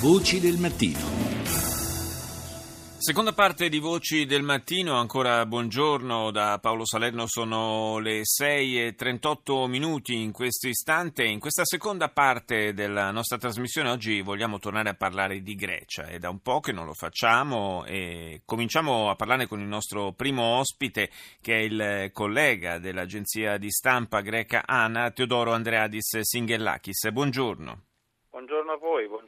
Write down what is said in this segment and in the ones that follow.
Voci del mattino. Seconda parte di Voci del Mattino, ancora buongiorno da Paolo Salerno, sono le 6 e 38 minuti in questo istante. In questa seconda parte della nostra trasmissione oggi vogliamo tornare a parlare di Grecia, è da un po' che non lo facciamo e cominciamo a parlare con il nostro primo ospite che è il collega dell'agenzia di stampa greca ANA, Teodoro Andreadis Singellakis. Buongiorno. Buongiorno a voi, buongiorno.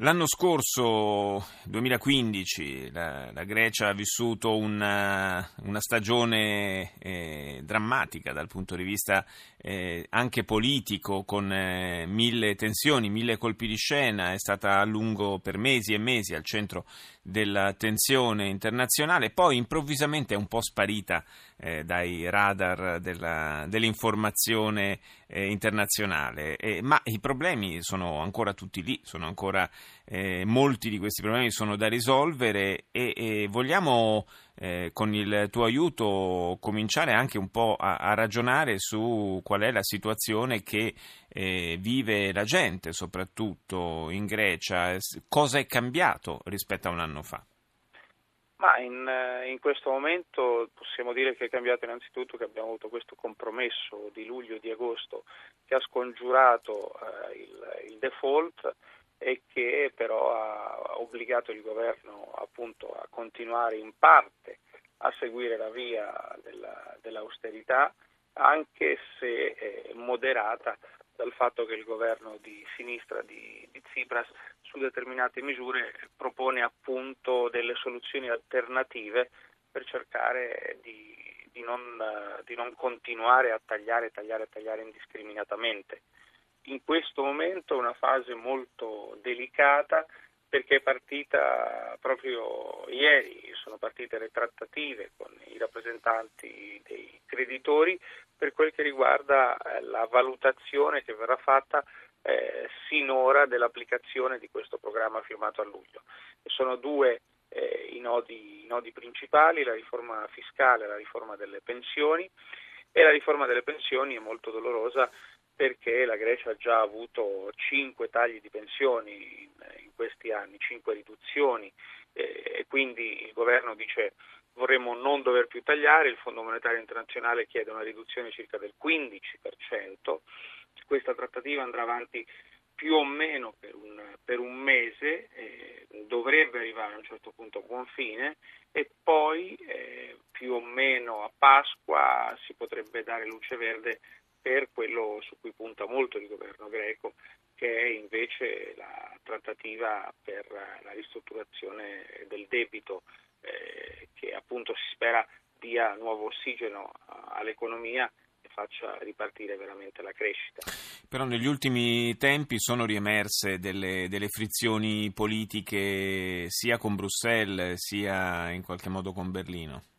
L'anno scorso, 2015, la, la Grecia ha vissuto una, una stagione eh, drammatica dal punto di vista eh, anche politico, con eh, mille tensioni, mille colpi di scena, è stata a lungo per mesi e mesi al centro della tensione internazionale, poi improvvisamente è un po' sparita eh, dai radar della, dell'informazione eh, internazionale, eh, ma i problemi sono ancora tutti lì, sono ancora eh, molti di questi problemi sono da risolvere e, e vogliamo eh, con il tuo aiuto cominciare anche un po' a, a ragionare su qual è la situazione che eh, vive la gente, soprattutto in Grecia, cosa è cambiato rispetto a un anno fa. Ma in, eh, in, questo momento possiamo dire che è cambiato innanzitutto che abbiamo avuto questo compromesso di luglio e di agosto che ha scongiurato eh, il, il, default e che però ha obbligato il governo appunto a continuare in parte a seguire la via della, dell'austerità anche se eh, moderata dal fatto che il governo di sinistra di, di Tsipras su determinate misure propone appunto delle soluzioni alternative per cercare di, di, non, di non, continuare a tagliare, tagliare, tagliare indiscriminatamente. In questo momento è una fase molto delicata perché è partita proprio ieri, sono partite le trattative con i rappresentanti dei creditori per quel che riguarda eh, la valutazione che verrà fatta eh, sinora dell'applicazione di questo programma firmato a luglio. Sono due eh, i, nodi, i nodi principali, la riforma fiscale e la riforma delle pensioni e la riforma delle pensioni è molto dolorosa perché la Grecia ha già avuto cinque tagli di pensioni in, questi anni, cinque riduzioni eh, e quindi il governo dice vorremmo non dover più tagliare, il Fondo Monetario Internazionale chiede una riduzione circa del 15%, questa trattativa andrà avanti più o meno per un, per un mese, eh, dovrebbe arrivare a un certo punto a buon fine e poi eh, più o meno a Pasqua si potrebbe dare luce verde per quello su cui punta molto il governo greco, che è invece la trattativa per la ristrutturazione del debito eh, che appunto si spera dia nuovo ossigeno all'economia e faccia ripartire veramente la crescita. Però negli ultimi tempi sono riemerse delle, delle frizioni politiche sia con Bruxelles sia in qualche modo con Berlino.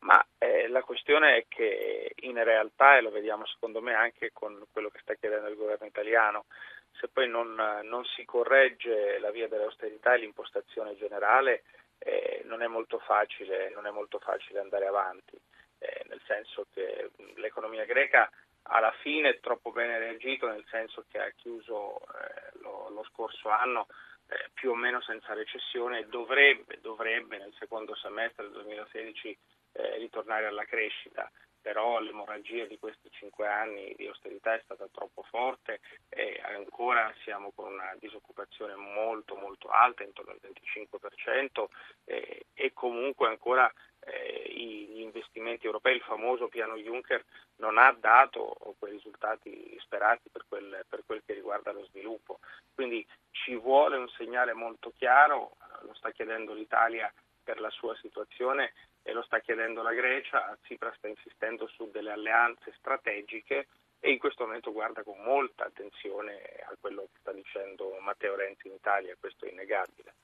Ma eh, la questione è che in realtà, e lo vediamo secondo me anche con quello che sta chiedendo il governo italiano, se poi non, non si corregge la via dell'austerità e l'impostazione generale, eh, non, è facile, non, è molto facile, andare avanti, eh, nel senso che l'economia greca alla fine è troppo bene reagito, nel senso che ha chiuso eh, lo, lo, scorso anno eh, più o meno senza recessione e dovrebbe, dovrebbe nel secondo semestre del 2016 eh, ritornare alla crescita però l'emorragia di questi cinque anni di austerità è stata troppo forte e ancora siamo con una disoccupazione molto molto alta, intorno al 25% e, e comunque ancora eh, gli investimenti europei, il famoso piano Juncker non ha dato quei risultati sperati per quel, per quel che riguarda lo sviluppo. Quindi ci vuole un segnale molto chiaro, lo sta chiedendo l'Italia per la sua situazione e lo sta chiedendo la Grecia, Tsipras sta insistendo su delle alleanze strategiche e in questo momento guarda con molta attenzione a quello che sta dicendo Matteo Renzi in Italia, questo è innegabile.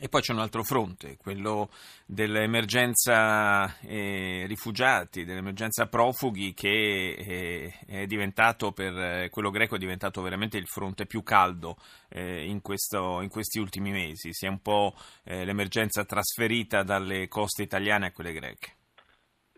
E poi c'è un altro fronte, quello dell'emergenza eh, rifugiati, dell'emergenza profughi che eh, è diventato per eh, quello greco è diventato veramente il fronte più caldo eh, in, questo, in, questi ultimi mesi. Si è un po' eh, l'emergenza trasferita dalle coste italiane a quelle greche.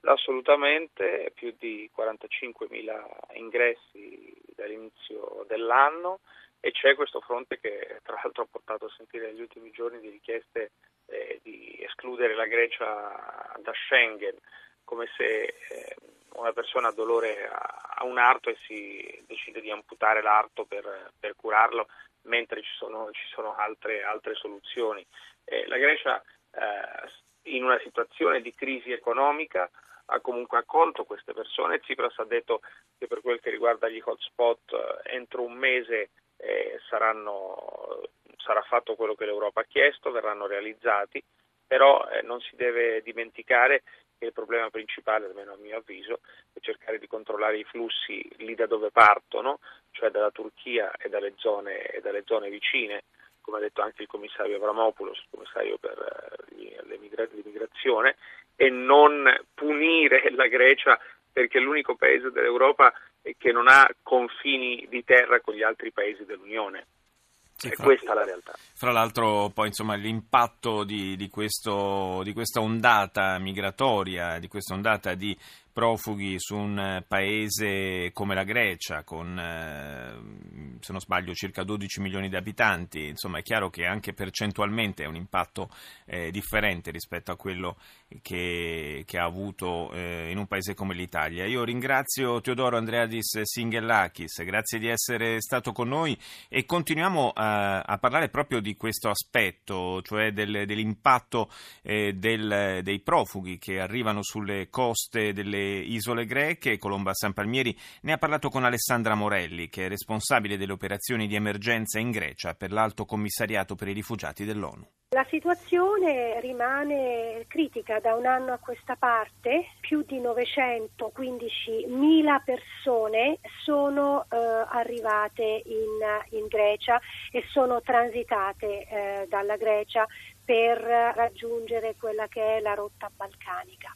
Assolutamente, più di 45.000 ingressi dall'inizio dell'anno e c'è questo fronte che tra l'altro ha portato a sentire negli ultimi giorni di richieste eh, di escludere la Grecia da Schengen, come se eh, una persona ha dolore a, un arto e si decide di amputare l'arto per, per curarlo, mentre ci sono, ci sono altre, altre, soluzioni. Eh, la Grecia eh, in una situazione di crisi economica ha comunque accolto queste persone. Tsipras ha detto che per quel che riguarda gli hotspot eh, entro un mese eh, saranno, sarà fatto quello che l'Europa ha chiesto, verranno realizzati, però eh, non si deve dimenticare che il problema principale, almeno a mio avviso, è cercare di controllare i flussi lì da dove partono, cioè dalla Turchia e dalle zone, e dalle zone vicine, come ha detto anche il commissario Avramopoulos, commissario per eh, l'immigrazione, e non punire la Grecia perché è l'unico paese dell'Europa che non ha confini di terra con gli altri paesi dell'Unione. Sì, fra, questa è la realtà. Fra l'altro, poi insomma, l'impatto di, di, questo, di, questa ondata migratoria, di questa ondata di profughi su un paese come la Grecia, con eh, se non sbaglio circa 12 milioni di abitanti, insomma è chiaro che anche percentualmente è un impatto eh, differente rispetto a quello che, che ha avuto eh, in un paese come l'Italia. Io ringrazio Teodoro Andreadis Singellakis, grazie di essere stato con noi e continuiamo a, a parlare proprio di questo aspetto, cioè del, dell'impatto eh, del, dei profughi che arrivano sulle coste delle isole greche. Colomba San Palmieri ne ha parlato con Alessandra Morelli, che è responsabile delle operazioni di emergenza in Grecia per l'Alto Commissariato per i rifugiati dell'ONU. La situazione rimane critica da un anno a questa parte, più di 915.000 persone sono eh, arrivate in, in, Grecia e sono transitate eh, dalla Grecia per raggiungere quella che è la rotta balcanica.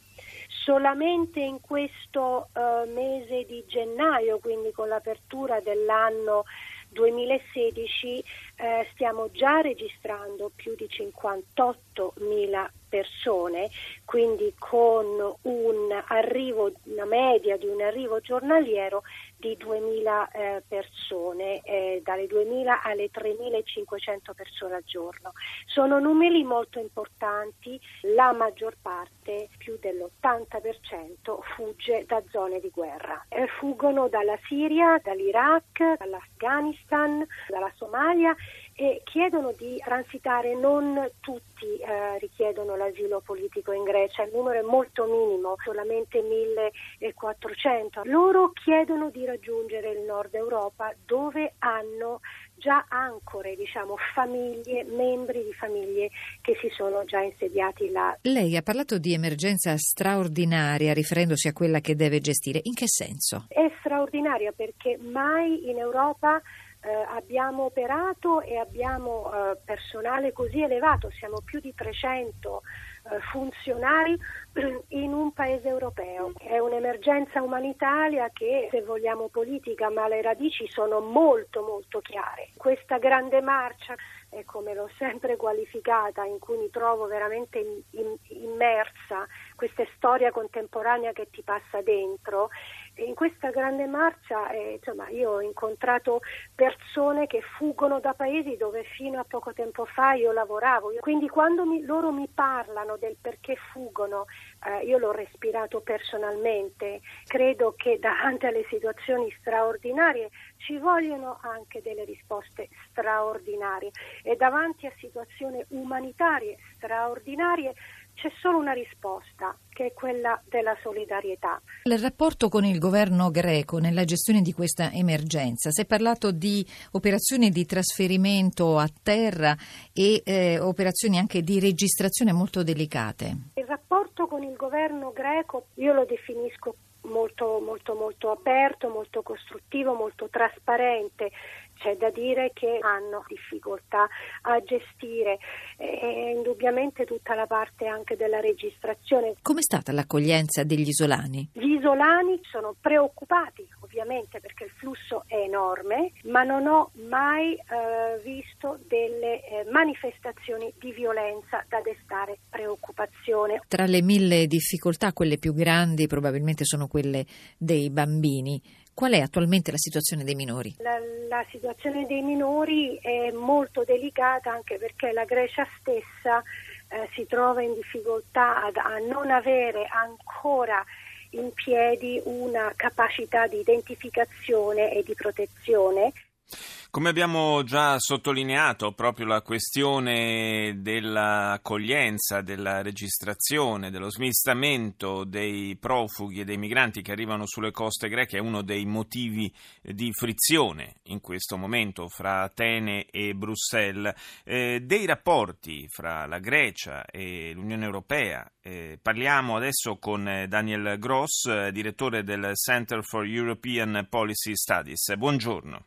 Solamente in questo eh, mese di gennaio, quindi con l'apertura dell'anno 2016, eh, stiamo già registrando più di 58.000 persone, quindi con un arrivo, una media di un arrivo giornaliero di 2.000 eh, persone, eh, dalle 2.000 alle 3.500 persone al giorno. Sono numeri molto importanti, la maggior parte, più dell'80%, fugge da zone di guerra. Eh, fuggono dalla Siria, dall'Iraq, dall'Afghanistan, dalla Somalia e chiedono di transitare, non tutti eh, richiedono l'asilo politico in Grecia, il numero è molto minimo, solamente 1400. Loro chiedono di raggiungere il nord Europa dove hanno già ancore, diciamo, famiglie, membri di famiglie che si sono già insediati là. Lei ha parlato di emergenza straordinaria riferendosi a quella che deve gestire. In che senso? È straordinaria perché mai in Europa eh, abbiamo operato e abbiamo eh, personale così elevato, siamo più di 300 eh, funzionari in un paese europeo. È un'emergenza umanitaria che, se vogliamo politica, ma le radici sono molto molto chiare. Questa grande marcia è come l'ho sempre qualificata, in cui mi trovo veramente in, in, immersa, questa storia contemporanea che ti passa dentro, in questa grande marcia eh, insomma, io ho incontrato persone che fuggono da paesi dove fino a poco tempo fa io lavoravo. Quindi quando mi, loro mi parlano del perché fuggono, eh, io l'ho respirato personalmente. Credo che davanti alle situazioni straordinarie ci vogliono anche delle risposte straordinarie e davanti a situazioni umanitarie straordinarie c'è solo una risposta, che è quella della solidarietà. Il rapporto con il governo greco nella gestione di questa emergenza, si è parlato di operazioni di trasferimento a terra e eh, operazioni anche di registrazione molto delicate. Il rapporto con il governo greco io lo definisco molto, molto, molto aperto, molto costruttivo, molto trasparente c'è da dire che hanno difficoltà a gestire eh, indubbiamente tutta la parte anche della registrazione. Com'è stata l'accoglienza degli isolani? Gli isolani sono preoccupati ovviamente perché il flusso è enorme, ma non ho mai eh, visto delle eh, manifestazioni di violenza da destare preoccupazione. Tra le mille difficoltà, quelle più grandi probabilmente sono quelle dei bambini. Qual è attualmente la situazione dei minori? La, la situazione dei minori è molto delicata anche perché la Grecia stessa eh, si trova in difficoltà ad, a non avere ancora in piedi una capacità di identificazione e di protezione come abbiamo già sottolineato, proprio la questione dell'accoglienza, della registrazione, dello smistamento dei profughi e dei migranti che arrivano sulle coste greche è uno dei motivi di frizione in questo momento fra Atene e Bruxelles. Eh, dei rapporti fra la Grecia e l'Unione Europea. Eh, parliamo adesso con Daniel Gross, direttore del Center for European Policy Studies. Buongiorno.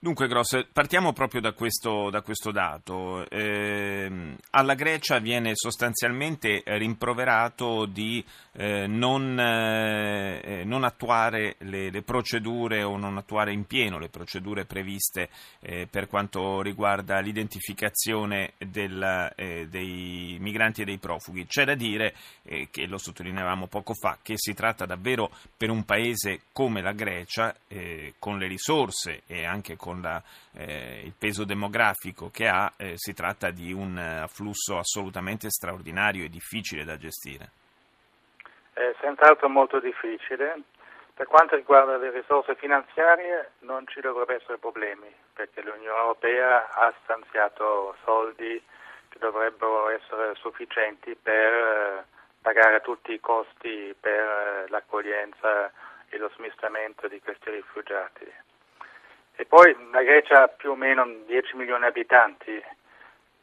Dunque, Gross, partiamo proprio da questo, da questo dato. Eh, alla Grecia viene sostanzialmente rimproverato di eh, non, eh, non, attuare le, le, procedure o non attuare in pieno le procedure previste eh, per quanto riguarda l'identificazione del, eh, dei migranti e dei profughi. C'è da dire, eh, che lo sottolineavamo poco fa, che si tratta davvero per un paese come la Grecia, con le risorse e anche con con la, eh, il peso demografico che ha, eh, si tratta di un afflusso assolutamente straordinario e difficile da gestire. È senz'altro molto difficile. Per quanto riguarda le risorse finanziarie non ci dovrebbero essere problemi perché l'Unione Europea ha stanziato soldi che dovrebbero essere sufficienti per eh, pagare tutti i costi per eh, l'accoglienza e lo smistamento di questi rifugiati. E poi la Grecia ha più o meno 10 milioni di abitanti.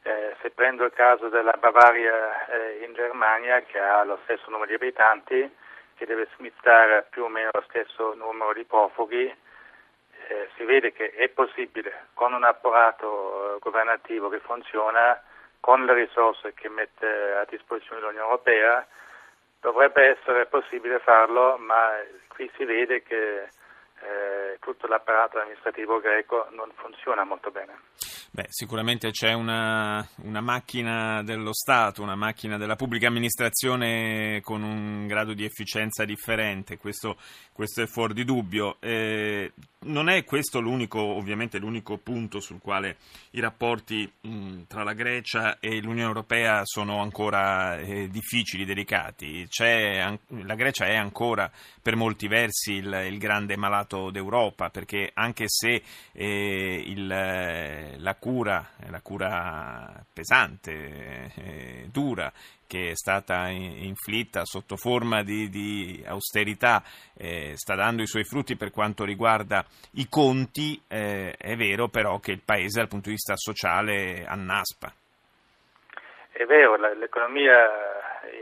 Eh, se prendo il caso della Bavaria eh, in Germania, che ha lo stesso numero di abitanti, che deve smistare più o meno lo stesso numero di profughi, eh, si vede che è possibile, con un apparato eh, governativo che funziona, con le risorse che mette a disposizione l'Unione Europea, dovrebbe essere possibile farlo, ma qui si vede che eh, tutto l'apparato amministrativo greco non funziona molto bene. Beh, sicuramente c'è una, una, macchina dello Stato, una macchina della pubblica amministrazione con un grado di efficienza differente, questo, questo è fuori di dubbio. Eh, non è questo l'unico, ovviamente l'unico punto sul quale i rapporti mh, tra la Grecia e l'Unione Europea sono ancora eh, difficili, delicati. C'è, la Grecia è ancora per molti versi il, il grande malato d'Europa, perché anche se eh, il, la cura, la cura pesante, eh, dura, che è stata inflitta sotto forma di, di austerità eh, sta dando i suoi frutti per quanto riguarda i conti, eh, è vero però che il Paese dal punto di vista sociale annaspa. È vero, l'economia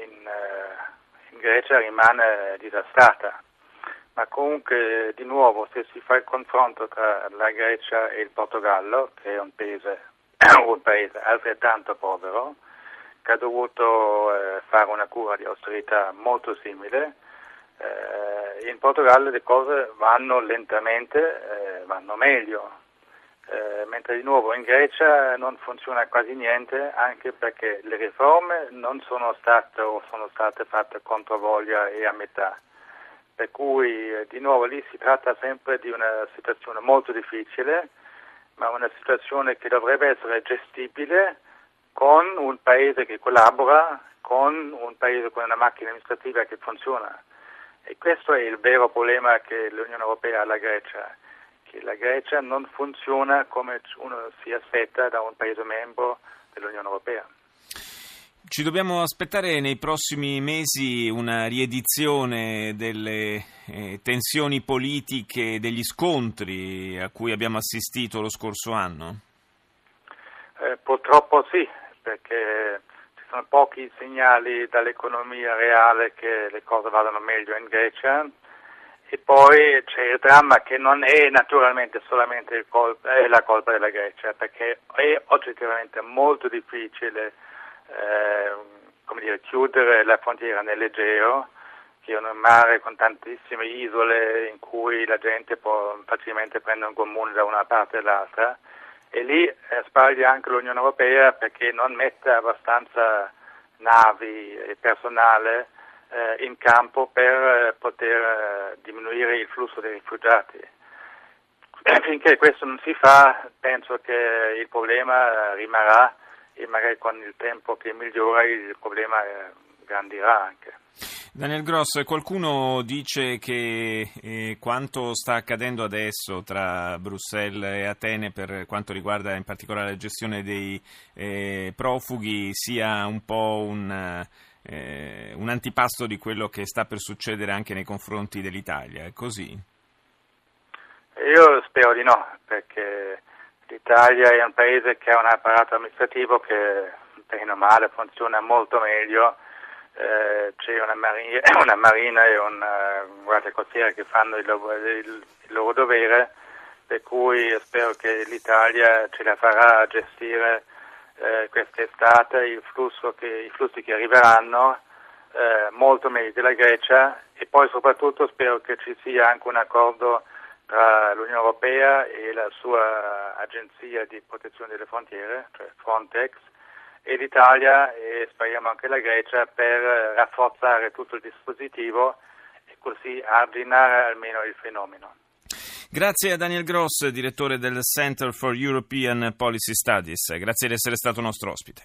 in, eh, in Grecia rimane disastrata ma comunque di nuovo se si fa il confronto tra la Grecia e il Portogallo, che è un paese, un paese altrettanto povero, che ha dovuto eh, fare una cura di austerità molto simile, eh, in Portogallo le cose vanno lentamente, eh, vanno meglio, eh, mentre di nuovo in Grecia non funziona quasi niente anche perché le riforme non sono state o sono state fatte contro voglia e a metà per cui eh, di nuovo lì si tratta sempre di una situazione molto difficile, ma una situazione che dovrebbe essere gestibile con un paese che collabora, con un paese con una macchina amministrativa che funziona. E questo è il vero problema che l'Unione Europea ha alla Grecia, che la Grecia non funziona come uno si aspetta da un paese membro dell'Unione Europea. Ci dobbiamo aspettare nei prossimi mesi una riedizione delle eh, tensioni politiche, degli scontri a cui abbiamo assistito lo scorso anno? Eh, purtroppo sì, perché ci sono pochi segnali dall'economia reale che le cose vadano meglio in Grecia e poi c'è il dramma che non è naturalmente solamente colpa, è la colpa della Grecia, perché è oggettivamente molto difficile come dire, chiudere la frontiera nell'Egeo, che è un mare con tantissime isole in cui la gente può facilmente prendere un comune da una parte all'altra e lì eh, sbaglia anche l'Unione Europea perché non mette abbastanza navi e personale eh, in campo per eh, poter eh, diminuire il flusso dei rifugiati. Finché questo non si fa, penso che il problema rimarrà e magari con il tempo che migliora il problema grandirà anche. Daniel Gross, qualcuno dice che eh, quanto sta accadendo adesso tra Bruxelles e Atene per quanto riguarda in particolare la gestione dei eh, profughi sia un po' un, eh, un antipasto di quello che sta per succedere anche nei confronti dell'Italia, è così? Io spero di no, perché l'Italia è un paese che ha un apparato amministrativo che bene o male funziona molto meglio. Eh, c'è una marina, una marina, e una eh, guardia costiera che fanno il, il, il, loro dovere, per cui spero che l'Italia ce la farà a gestire eh, quest'estate i flussi che arriveranno eh, molto meglio della Grecia e poi soprattutto spero che ci sia anche un accordo tra l'Unione Europea e la sua agenzia di protezione delle frontiere, cioè Frontex, e l'Italia e speriamo anche la Grecia per rafforzare tutto il dispositivo e così arginare almeno il fenomeno. Grazie a Daniel Gross, direttore del Center for European Policy Studies. Grazie di essere stato nostro ospite.